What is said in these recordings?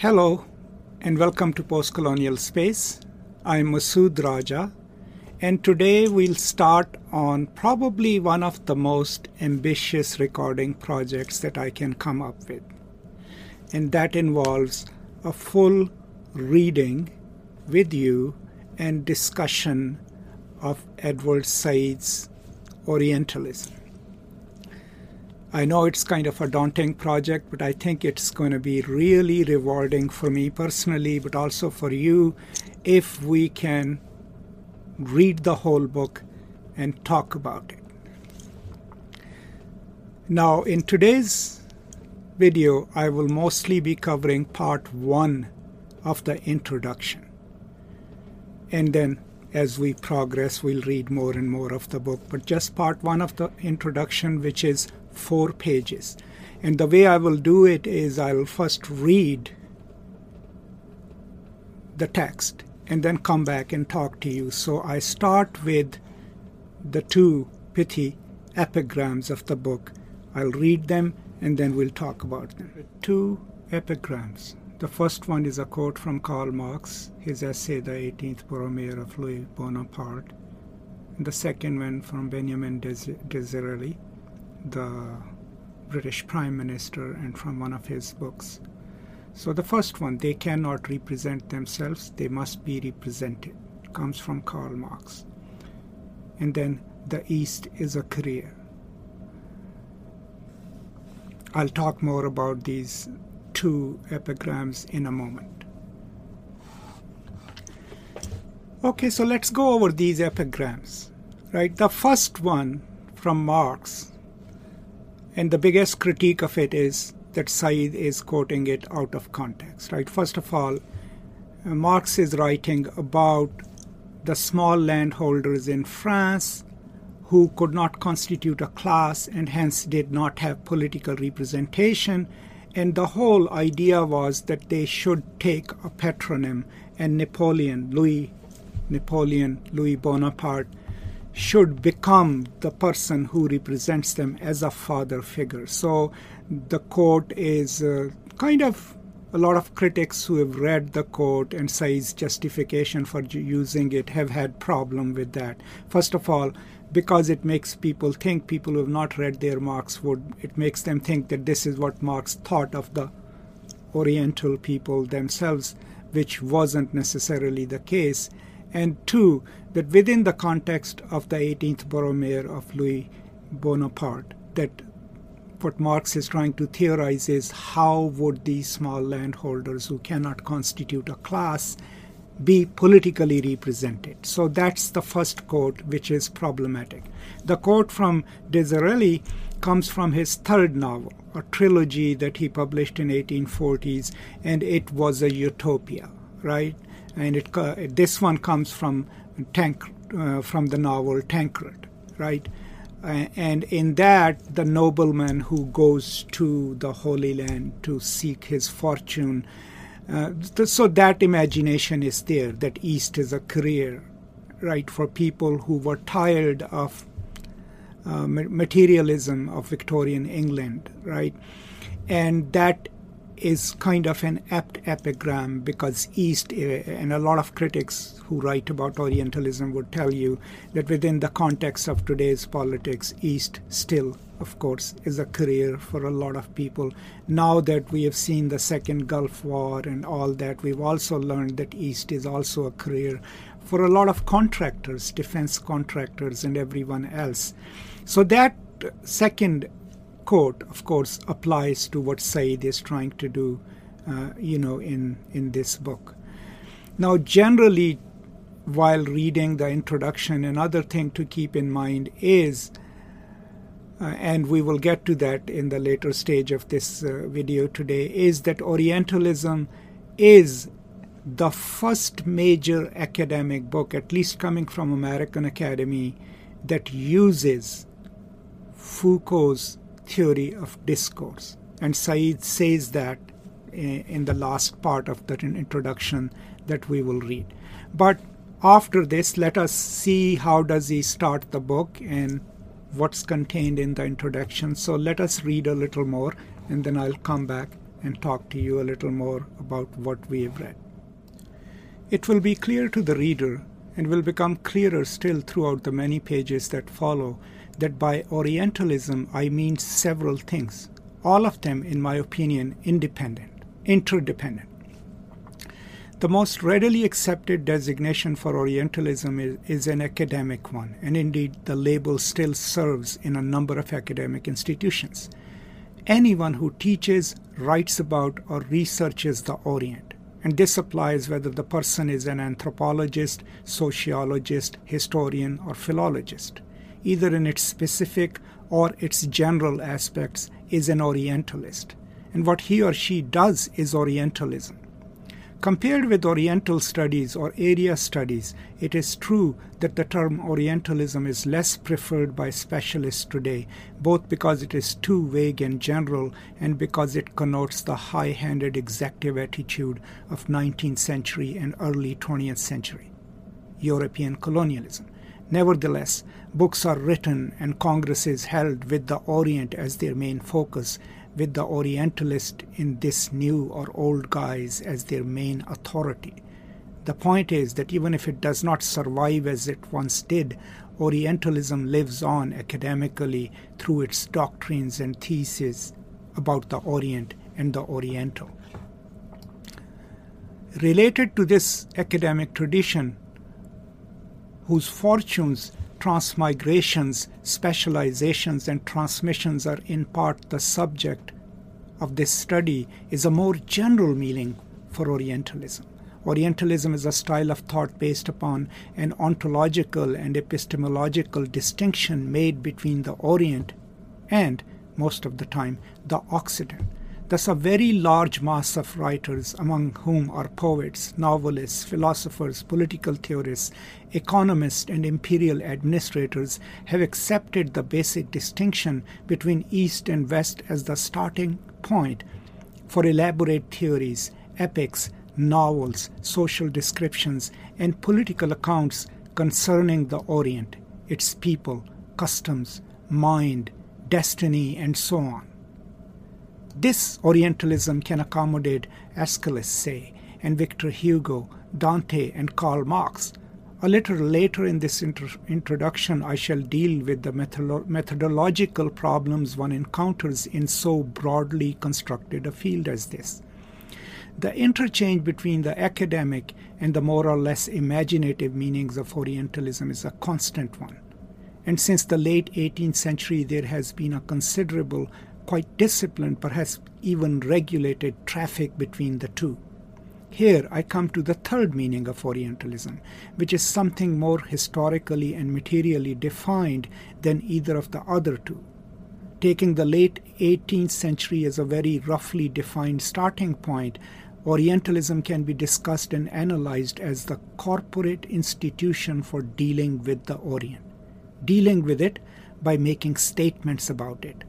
Hello, and welcome to Postcolonial Space. I'm Masood Raja, and today we'll start on probably one of the most ambitious recording projects that I can come up with. And that involves a full reading with you and discussion of Edward Said's Orientalism. I know it's kind of a daunting project, but I think it's going to be really rewarding for me personally, but also for you if we can read the whole book and talk about it. Now, in today's video, I will mostly be covering part one of the introduction. And then as we progress, we'll read more and more of the book. But just part one of the introduction, which is four pages. And the way I will do it is I'll first read the text and then come back and talk to you. So I start with the two pithy epigrams of the book. I'll read them and then we'll talk about them. Two epigrams. The first one is a quote from Karl Marx, his essay, The 18th Brumaire of Louis Bonaparte. And the second one from Benjamin Disraeli, the British Prime Minister, and from one of his books. So the first one, they cannot represent themselves, they must be represented, comes from Karl Marx. And then the East is a career. I'll talk more about these two epigrams in a moment. Okay, so let's go over these epigrams. Right, the first one from Marx, and the biggest critique of it is that Said is quoting it out of context, right? First of all, uh, Marx is writing about the small landholders in France who could not constitute a class and hence did not have political representation. And the whole idea was that they should take a patronym, and Napoleon, Louis Napoleon, Louis Bonaparte, should become the person who represents them as a father figure. So the quote is uh, kind of a lot of critics who have read the quote and Said's justification for using it have had problem with that. First of all, because it makes people think people who have not read their Marx would it makes them think that this is what Marx thought of the Oriental people themselves, which wasn't necessarily the case. And two, that within the context of the 18th Brumaire of Louis Bonaparte, that what Marx is trying to theorize is how would these small landholders who cannot constitute a class be politically represented. So that's the first quote, which is problematic. The quote from Disraeli comes from his third novel, a trilogy that he published in 1840s, and it was a utopia, right? And it, uh, this one comes from Tank, uh, from the novel Tancred, right? and in that, the nobleman who goes to the Holy Land to seek his fortune. Uh, so that imagination is there, that East is a career, right, for people who were tired of uh, materialism of Victorian England, right? And that is kind of an apt epigram because East, eh, and a lot of critics who write about Orientalism would tell you that within the context of today's politics, East still, of course, is a career for a lot of people. Now that we have seen the Second Gulf War and all that, we've also learned that East is also a career for a lot of contractors, defense contractors, and everyone else. So that second quote, of course, applies to what Said is trying to do, uh, you know, in, in this book. Now, generally, while reading the introduction, another thing to keep in mind is, uh, and we will get to that in the later stage of this uh, video today, is that Orientalism is the first major academic book, at least coming from American Academy, that uses Foucault's theory of discourse. And Said says that in the last part of that introduction that we will read. But after this, let us see how does he start the book and what's contained in the introduction. So let us read a little more and then I'll come back and talk to you a little more about what we have read. It will be clear to the reader and will become clearer still throughout the many pages that follow that by Orientalism I mean several things, all of them, in my opinion, independent, interdependent. The most readily accepted designation for Orientalism is, is, an academic one, and indeed the label still serves in a number of academic institutions. Anyone who teaches, writes about, or researches the Orient, and this applies whether the person is an anthropologist, sociologist, historian, or philologist, either in its specific or its general aspects, is an Orientalist. And what he or she does is Orientalism. Compared with Oriental studies or area studies, it is true that the term Orientalism is less preferred by specialists today, both because it is too vague and general and because it connotes the high handed executive attitude of 19th century and early 20th century European colonialism. Nevertheless, books are written and congresses held with the Orient as their main focus, with the Orientalist in this new or old guise as their main authority. The point is that even if it does not survive as it once did, Orientalism lives on academically through its doctrines and theses about the Orient and the Oriental. Related to this academic tradition, whose fortunes transmigrations, specializations, and transmissions are in part the subject of this study is a more general meaning for Orientalism. Orientalism is a style of thought based upon an ontological and epistemological distinction made between the Orient and, most of the time, the Occident. Thus, a very large mass of writers, among whom are poets, novelists, philosophers, political theorists, economists, and imperial administrators, have accepted the basic distinction between East and West as the starting point for elaborate theories, epics, novels, social descriptions, and political accounts concerning the Orient, its people, customs, mind, destiny, and so on. This Orientalism can accommodate Aeschylus, say, and Victor Hugo, Dante, and Karl Marx. A little later in this inter- introduction, I shall deal with the methodological problems one encounters in so broadly constructed a field as this. The interchange between the academic and the more or less imaginative meanings of Orientalism is a constant one. And since the late 18th century, there has been a considerable quite disciplined, perhaps even regulated traffic between the two. Here I come to the third meaning of Orientalism, which is something more historically and materially defined than either of the other two. Taking the late 18th century as a very roughly defined starting point, Orientalism can be discussed and analyzed as the corporate institution for dealing with the Orient. Dealing with it by making statements about it,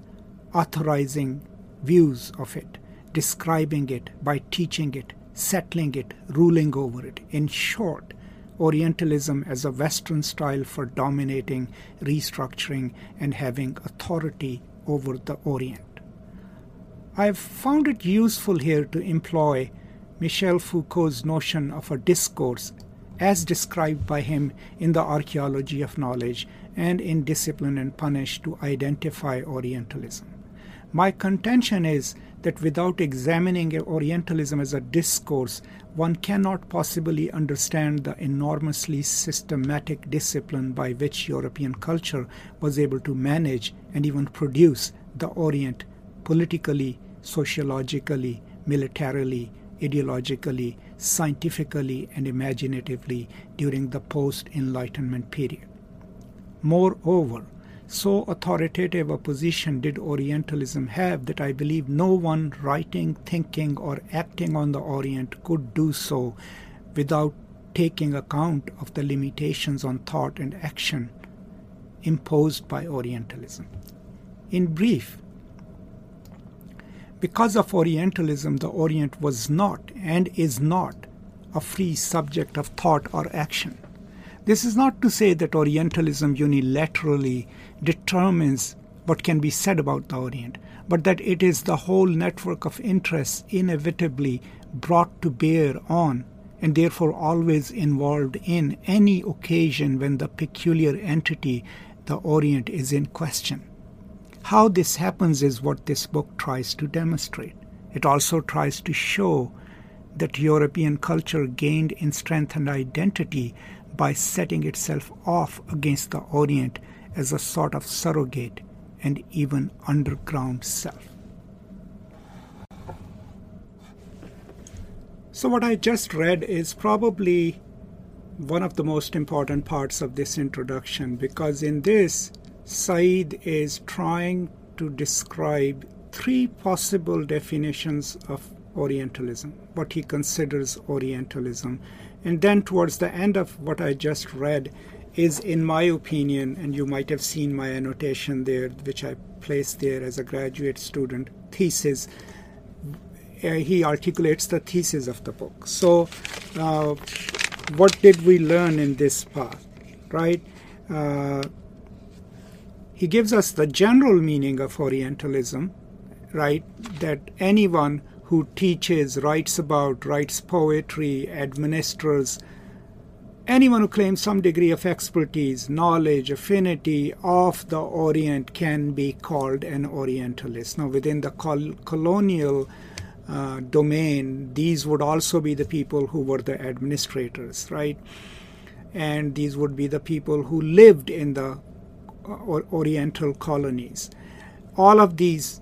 authorizing views of it, describing it by teaching it, settling it, ruling over it. In short, Orientalism as a Western style for dominating, restructuring, and having authority over the Orient. I have found it useful here to employ Michel Foucault's notion of a discourse as described by him in the Archaeology of Knowledge and in Discipline and Punish to identify Orientalism. My contention is that without examining Orientalism as a discourse, one cannot possibly understand the enormously systematic discipline by which European culture was able to manage and even produce the Orient politically, sociologically, militarily, ideologically, scientifically, and imaginatively during the post Enlightenment period. Moreover, so authoritative a position did Orientalism have that I believe no one writing, thinking, or acting on the Orient could do so without taking account of the limitations on thought and action imposed by Orientalism. In brief, because of Orientalism, the Orient was not and is not a free subject of thought or action. This is not to say that Orientalism unilaterally determines what can be said about the Orient, but that it is the whole network of interests inevitably brought to bear on and therefore always involved in any occasion when the peculiar entity, the Orient, is in question. How this happens is what this book tries to demonstrate. It also tries to show that European culture gained in strength and identity by setting itself off against the Orient as a sort of surrogate and even underground self. So, what I just read is probably one of the most important parts of this introduction because in this, Said is trying to describe three possible definitions of Orientalism, what he considers Orientalism. And then, towards the end of what I just read, is, in my opinion, and you might have seen my annotation there, which I placed there as a graduate student thesis uh, he articulates the thesis of the book. So, uh, what did we learn in this path, right? Uh, he gives us the general meaning of Orientalism, right? That anyone who teaches, writes about, writes poetry, administers, anyone who claims some degree of expertise, knowledge, affinity of the Orient can be called an Orientalist. Now, within the col- colonial uh, domain, these would also be the people who were the administrators, right? And these would be the people who lived in the uh, Oriental colonies. All of these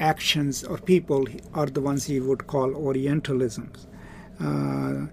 actions or people are the ones he would call Orientalisms. Uh,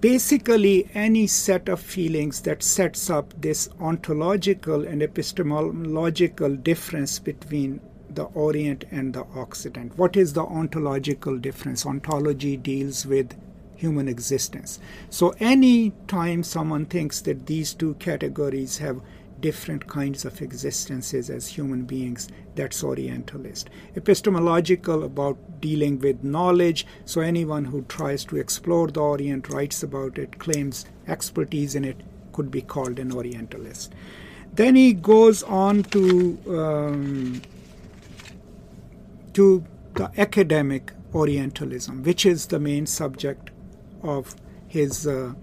basically, any set of feelings that sets up this ontological and epistemological difference between the Orient and the Occident. What is the ontological difference? Ontology deals with human existence. So, any time someone thinks that these two categories have different kinds of existences as human beings, that's Orientalist. Epistemological about dealing with knowledge, so anyone who tries to explore the Orient, writes about it, claims expertise in it, could be called an Orientalist. Then he goes on to um, to the academic Orientalism, which is the main subject of his. Uh,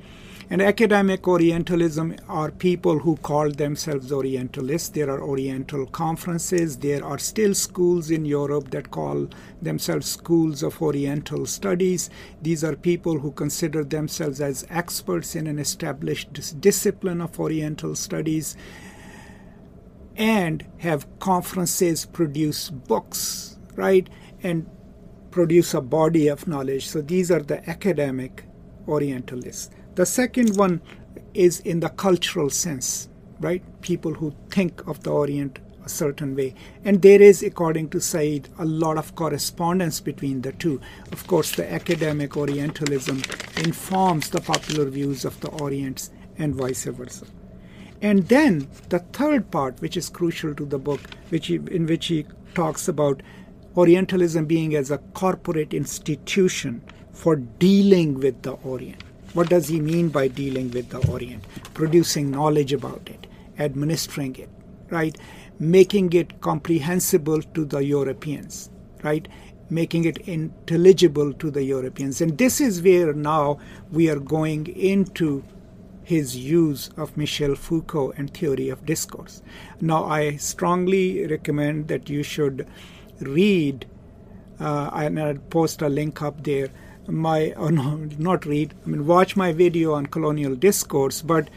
and academic Orientalism are people who call themselves Orientalists. There are Oriental conferences. There are still schools in Europe that call themselves schools of Oriental studies. These are people who consider themselves as experts in an established discipline of Oriental studies and have conferences produce books right, and produce a body of knowledge. So these are the academic Orientalists. The second one is in the cultural sense, right? People who think of the Orient a certain way. And there is, according to Said, a lot of correspondence between the two. Of course, the academic Orientalism informs the popular views of the Orients and vice versa. And then the third part, which is crucial to the book, which he, in which he talks about Orientalism being as a corporate institution for dealing with the Orient. What does he mean by dealing with the Orient? Producing knowledge about it, administering it, right? Making it comprehensible to the Europeans, right? Making it intelligible to the Europeans. And this is where now we are going into his use of Michel Foucault and theory of discourse. Now, I strongly recommend that you should read, uh, and I'll post a link up there. My, oh no, not read, I mean, watch my video on colonial discourse, but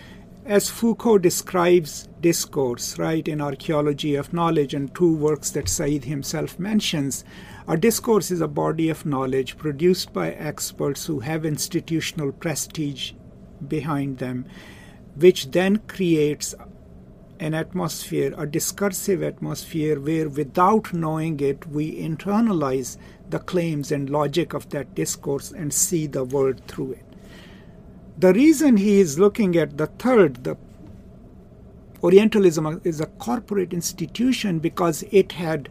as Foucault describes discourse, right, in Archaeology of Knowledge and two works that Said himself mentions, a discourse is a body of knowledge produced by experts who have institutional prestige behind them, which then creates an atmosphere, a discursive atmosphere, where without knowing it, we internalize the claims and logic of that discourse and see the world through it. The reason he is looking at the third, the Orientalism is a corporate institution because it had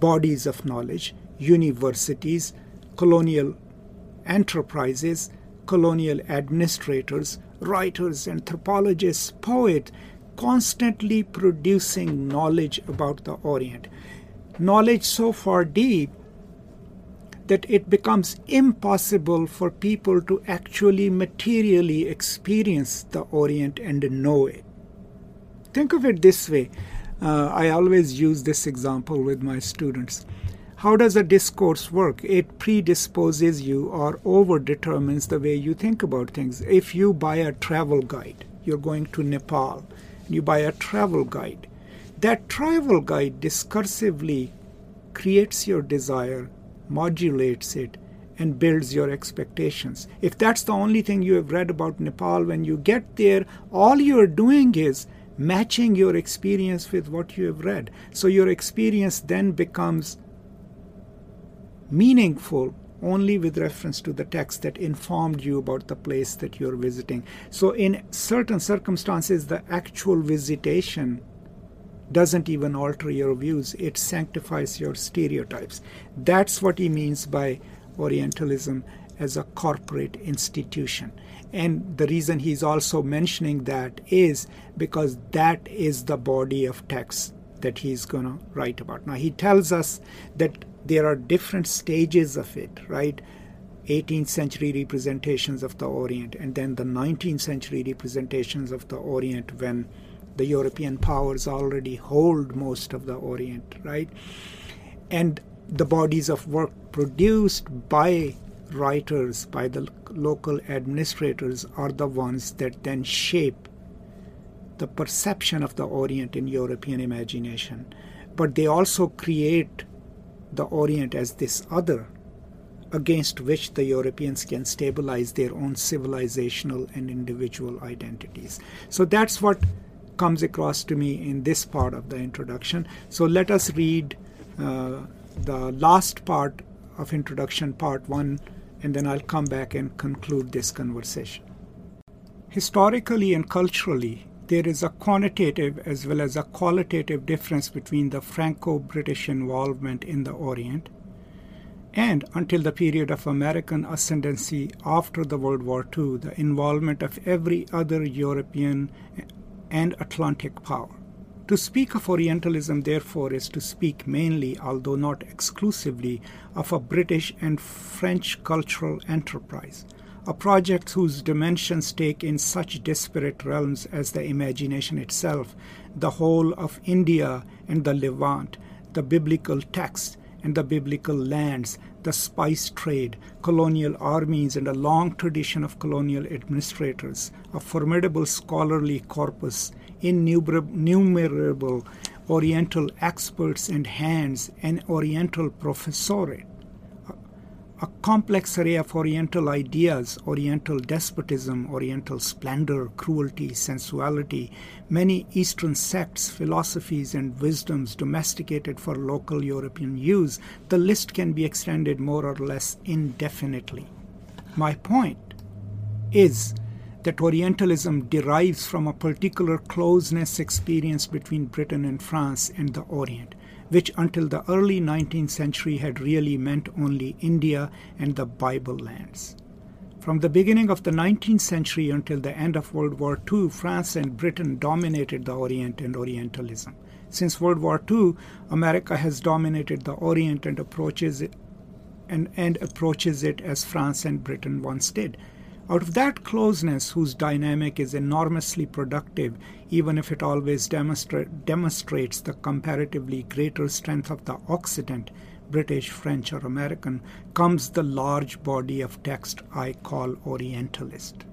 bodies of knowledge, universities, colonial enterprises, colonial administrators, writers, anthropologists, poets, constantly producing knowledge about the Orient. Knowledge so far deep that it becomes impossible for people to actually materially experience the Orient and know it. Think of it this way. Uh, I always use this example with my students. How does a discourse work? It predisposes you or over determines the way you think about things. If you buy a travel guide, you're going to Nepal, and you buy a travel guide. That travel guide discursively creates your desire modulates it, and builds your expectations. If that's the only thing you have read about Nepal, when you get there, all you're doing is matching your experience with what you have read. So your experience then becomes meaningful only with reference to the text that informed you about the place that you're visiting. So, in certain circumstances, the actual visitation doesn't even alter your views, it sanctifies your stereotypes. That's what he means by Orientalism as a corporate institution. And the reason he's also mentioning that is because that is the body of text that he's going to write about. Now, he tells us that there are different stages of it, right? 18th century representations of the Orient, and then the 19th century representations of the Orient when the European powers already hold most of the Orient, right? And the bodies of work produced by writers, by the local administrators, are the ones that then shape the perception of the Orient in European imagination. But they also create the Orient as this other against which the Europeans can stabilize their own civilizational and individual identities. So that's what comes across to me in this part of the introduction. So let us read uh, the last part of introduction, part one, and then I'll come back and conclude this conversation. Historically and culturally, there is a quantitative as well as a qualitative difference between the Franco British involvement in the Orient and, until the period of American ascendancy after the World War II, the involvement of every other European and Atlantic power. To speak of Orientalism, therefore, is to speak mainly, although not exclusively, of a British and French cultural enterprise, a project whose dimensions take in such disparate realms as the imagination itself, the whole of India and the Levant, the biblical text and the biblical lands, the spice trade, colonial armies, and a long tradition of colonial administrators, a formidable scholarly corpus, innumerable Oriental experts and hands, an Oriental professorate a complex array of Oriental ideas, Oriental despotism, Oriental splendor, cruelty, sensuality, many Eastern sects, philosophies, and wisdoms domesticated for local European use, the list can be extended more or less indefinitely. My point is that Orientalism derives from a particular closeness experience between Britain and France and the Orient which until the early 19th century had really meant only India and the Bible lands. From the beginning of the 19th century until the end of World War II, France and Britain dominated the Orient and Orientalism. Since World War II, America has dominated the Orient and approaches it, and, and approaches it as France and Britain once did. Out of that closeness, whose dynamic is enormously productive, even if it always demonstra- demonstrates the comparatively greater strength of the Occident, British, French, or American, comes the large body of text I call Orientalist.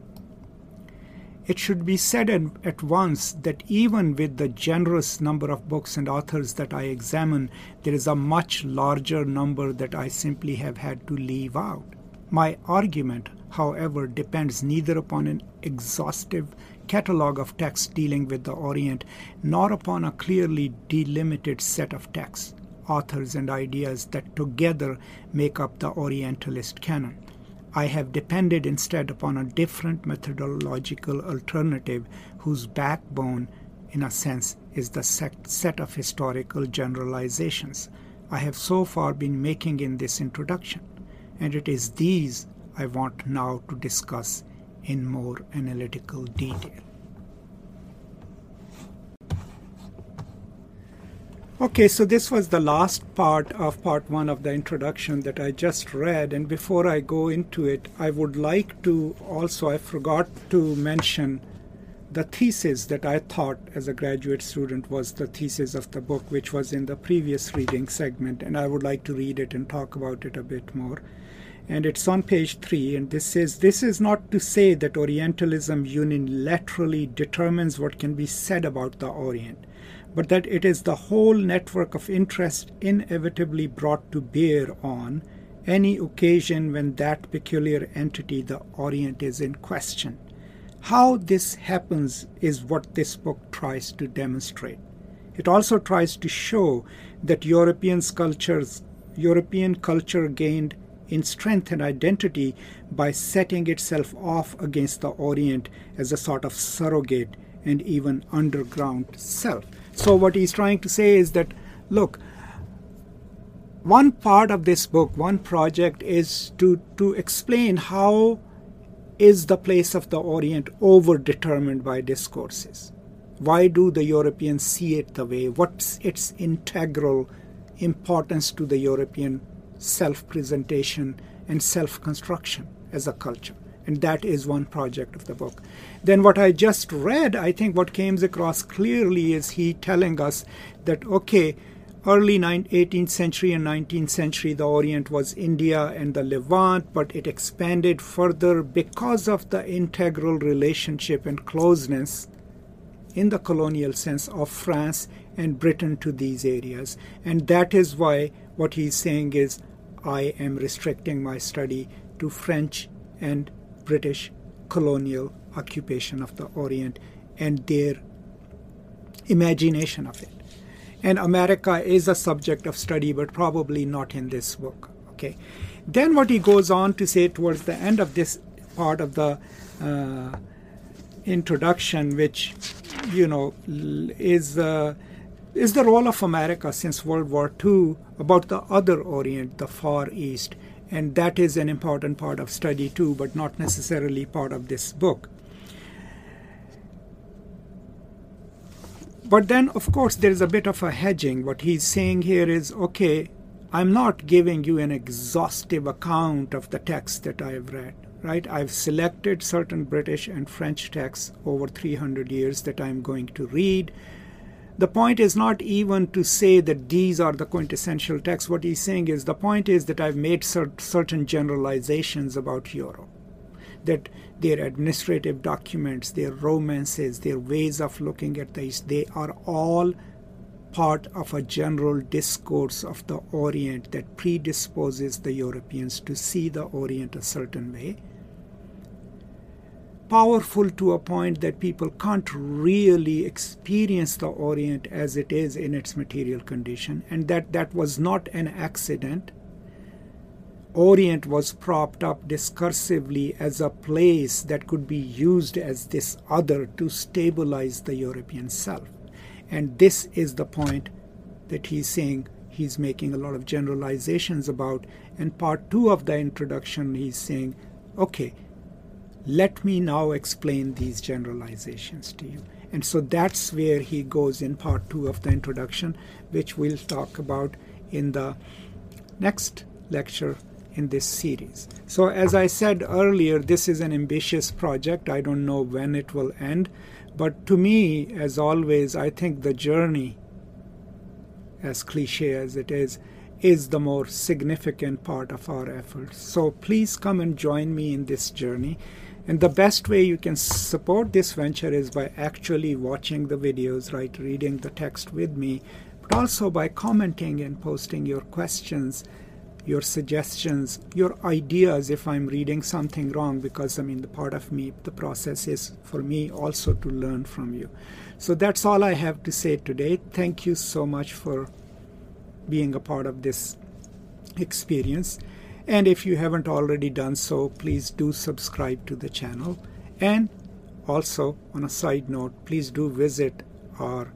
It should be said at once that even with the generous number of books and authors that I examine, there is a much larger number that I simply have had to leave out. My argument however, depends neither upon an exhaustive catalogue of texts dealing with the Orient nor upon a clearly delimited set of texts, authors, and ideas that together make up the Orientalist canon. I have depended instead upon a different methodological alternative whose backbone, in a sense, is the set of historical generalizations I have so far been making in this introduction, and it is these I want now to discuss in more analytical detail. Okay, so this was the last part of part one of the introduction that I just read. And before I go into it, I would like to also, I forgot to mention the thesis that I thought as a graduate student was the thesis of the book, which was in the previous reading segment. And I would like to read it and talk about it a bit more. And it's on page three, and this says this is not to say that Orientalism unilaterally determines what can be said about the Orient but that it is the whole network of interest inevitably brought to bear on any occasion when that peculiar entity, the Orient, is in question. How this happens is what this book tries to demonstrate. It also tries to show that European cultures, European culture gained in strength and identity by setting itself off against the Orient as a sort of surrogate and even underground self. So, what he's trying to say is that, look, one part of this book, one project is to, to explain how is the place of the Orient over-determined by discourses. Why do the Europeans see it the way? What's its integral importance to the European self presentation and self construction as a culture? And that is one project of the book. Then, what I just read, I think what came across clearly is he telling us that, okay, early 18th century and 19th century, the Orient was India and the Levant, but it expanded further because of the integral relationship and closeness in the colonial sense of France and Britain to these areas. And that is why what he's saying is, I am restricting my study to French and British colonial occupation of the Orient and their imagination of it. And America is a subject of study, but probably not in this book. Okay. Then what he goes on to say towards the end of this part of the uh, introduction, which you know is uh, is the role of America since World War II about the other Orient, the Far East, and that is an important part of study too, but not necessarily part of this book. But then, of course, there is a bit of a hedging. What he's saying here is okay, I'm not giving you an exhaustive account of the text that I've read, right? I've selected certain British and French texts over 300 years that I'm going to read the point is not even to say that these are the quintessential texts. What he's saying is the point is that I've made cer- certain generalizations about Europe. That their administrative documents, their romances, their ways of looking at these, they are all part of a general discourse of the Orient that predisposes the Europeans to see the Orient a certain way powerful to a point that people can't really experience the Orient as it is in its material condition, and that that was not an accident. Orient was propped up discursively as a place that could be used as this other to stabilize the European self. And this is the point that he's saying he's making a lot of generalizations about. And part two of the introduction, he's saying, okay, let me now explain these generalizations to you. And so that's where he goes in part two of the introduction, which we'll talk about in the next lecture in this series. So, as I said earlier, this is an ambitious project. I don't know when it will end. But to me, as always, I think the journey, as cliche as it is, is the more significant part of our efforts. So please come and join me in this journey. And the best way you can support this venture is by actually watching the videos, right? Reading the text with me, but also by commenting and posting your questions, your suggestions, your ideas if I'm reading something wrong, because I mean, the part of me, the process is for me also to learn from you. So that's all I have to say today. Thank you so much for being a part of this experience. And if you haven't already done so, please do subscribe to the channel. And also, on a side note, please do visit our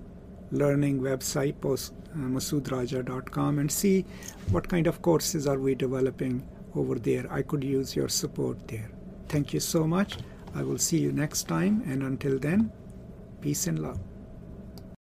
learning website, uh, masoodraja.com, and see what kind of courses are we developing over there. I could use your support there. Thank you so much. I will see you next time, and until then, peace and love.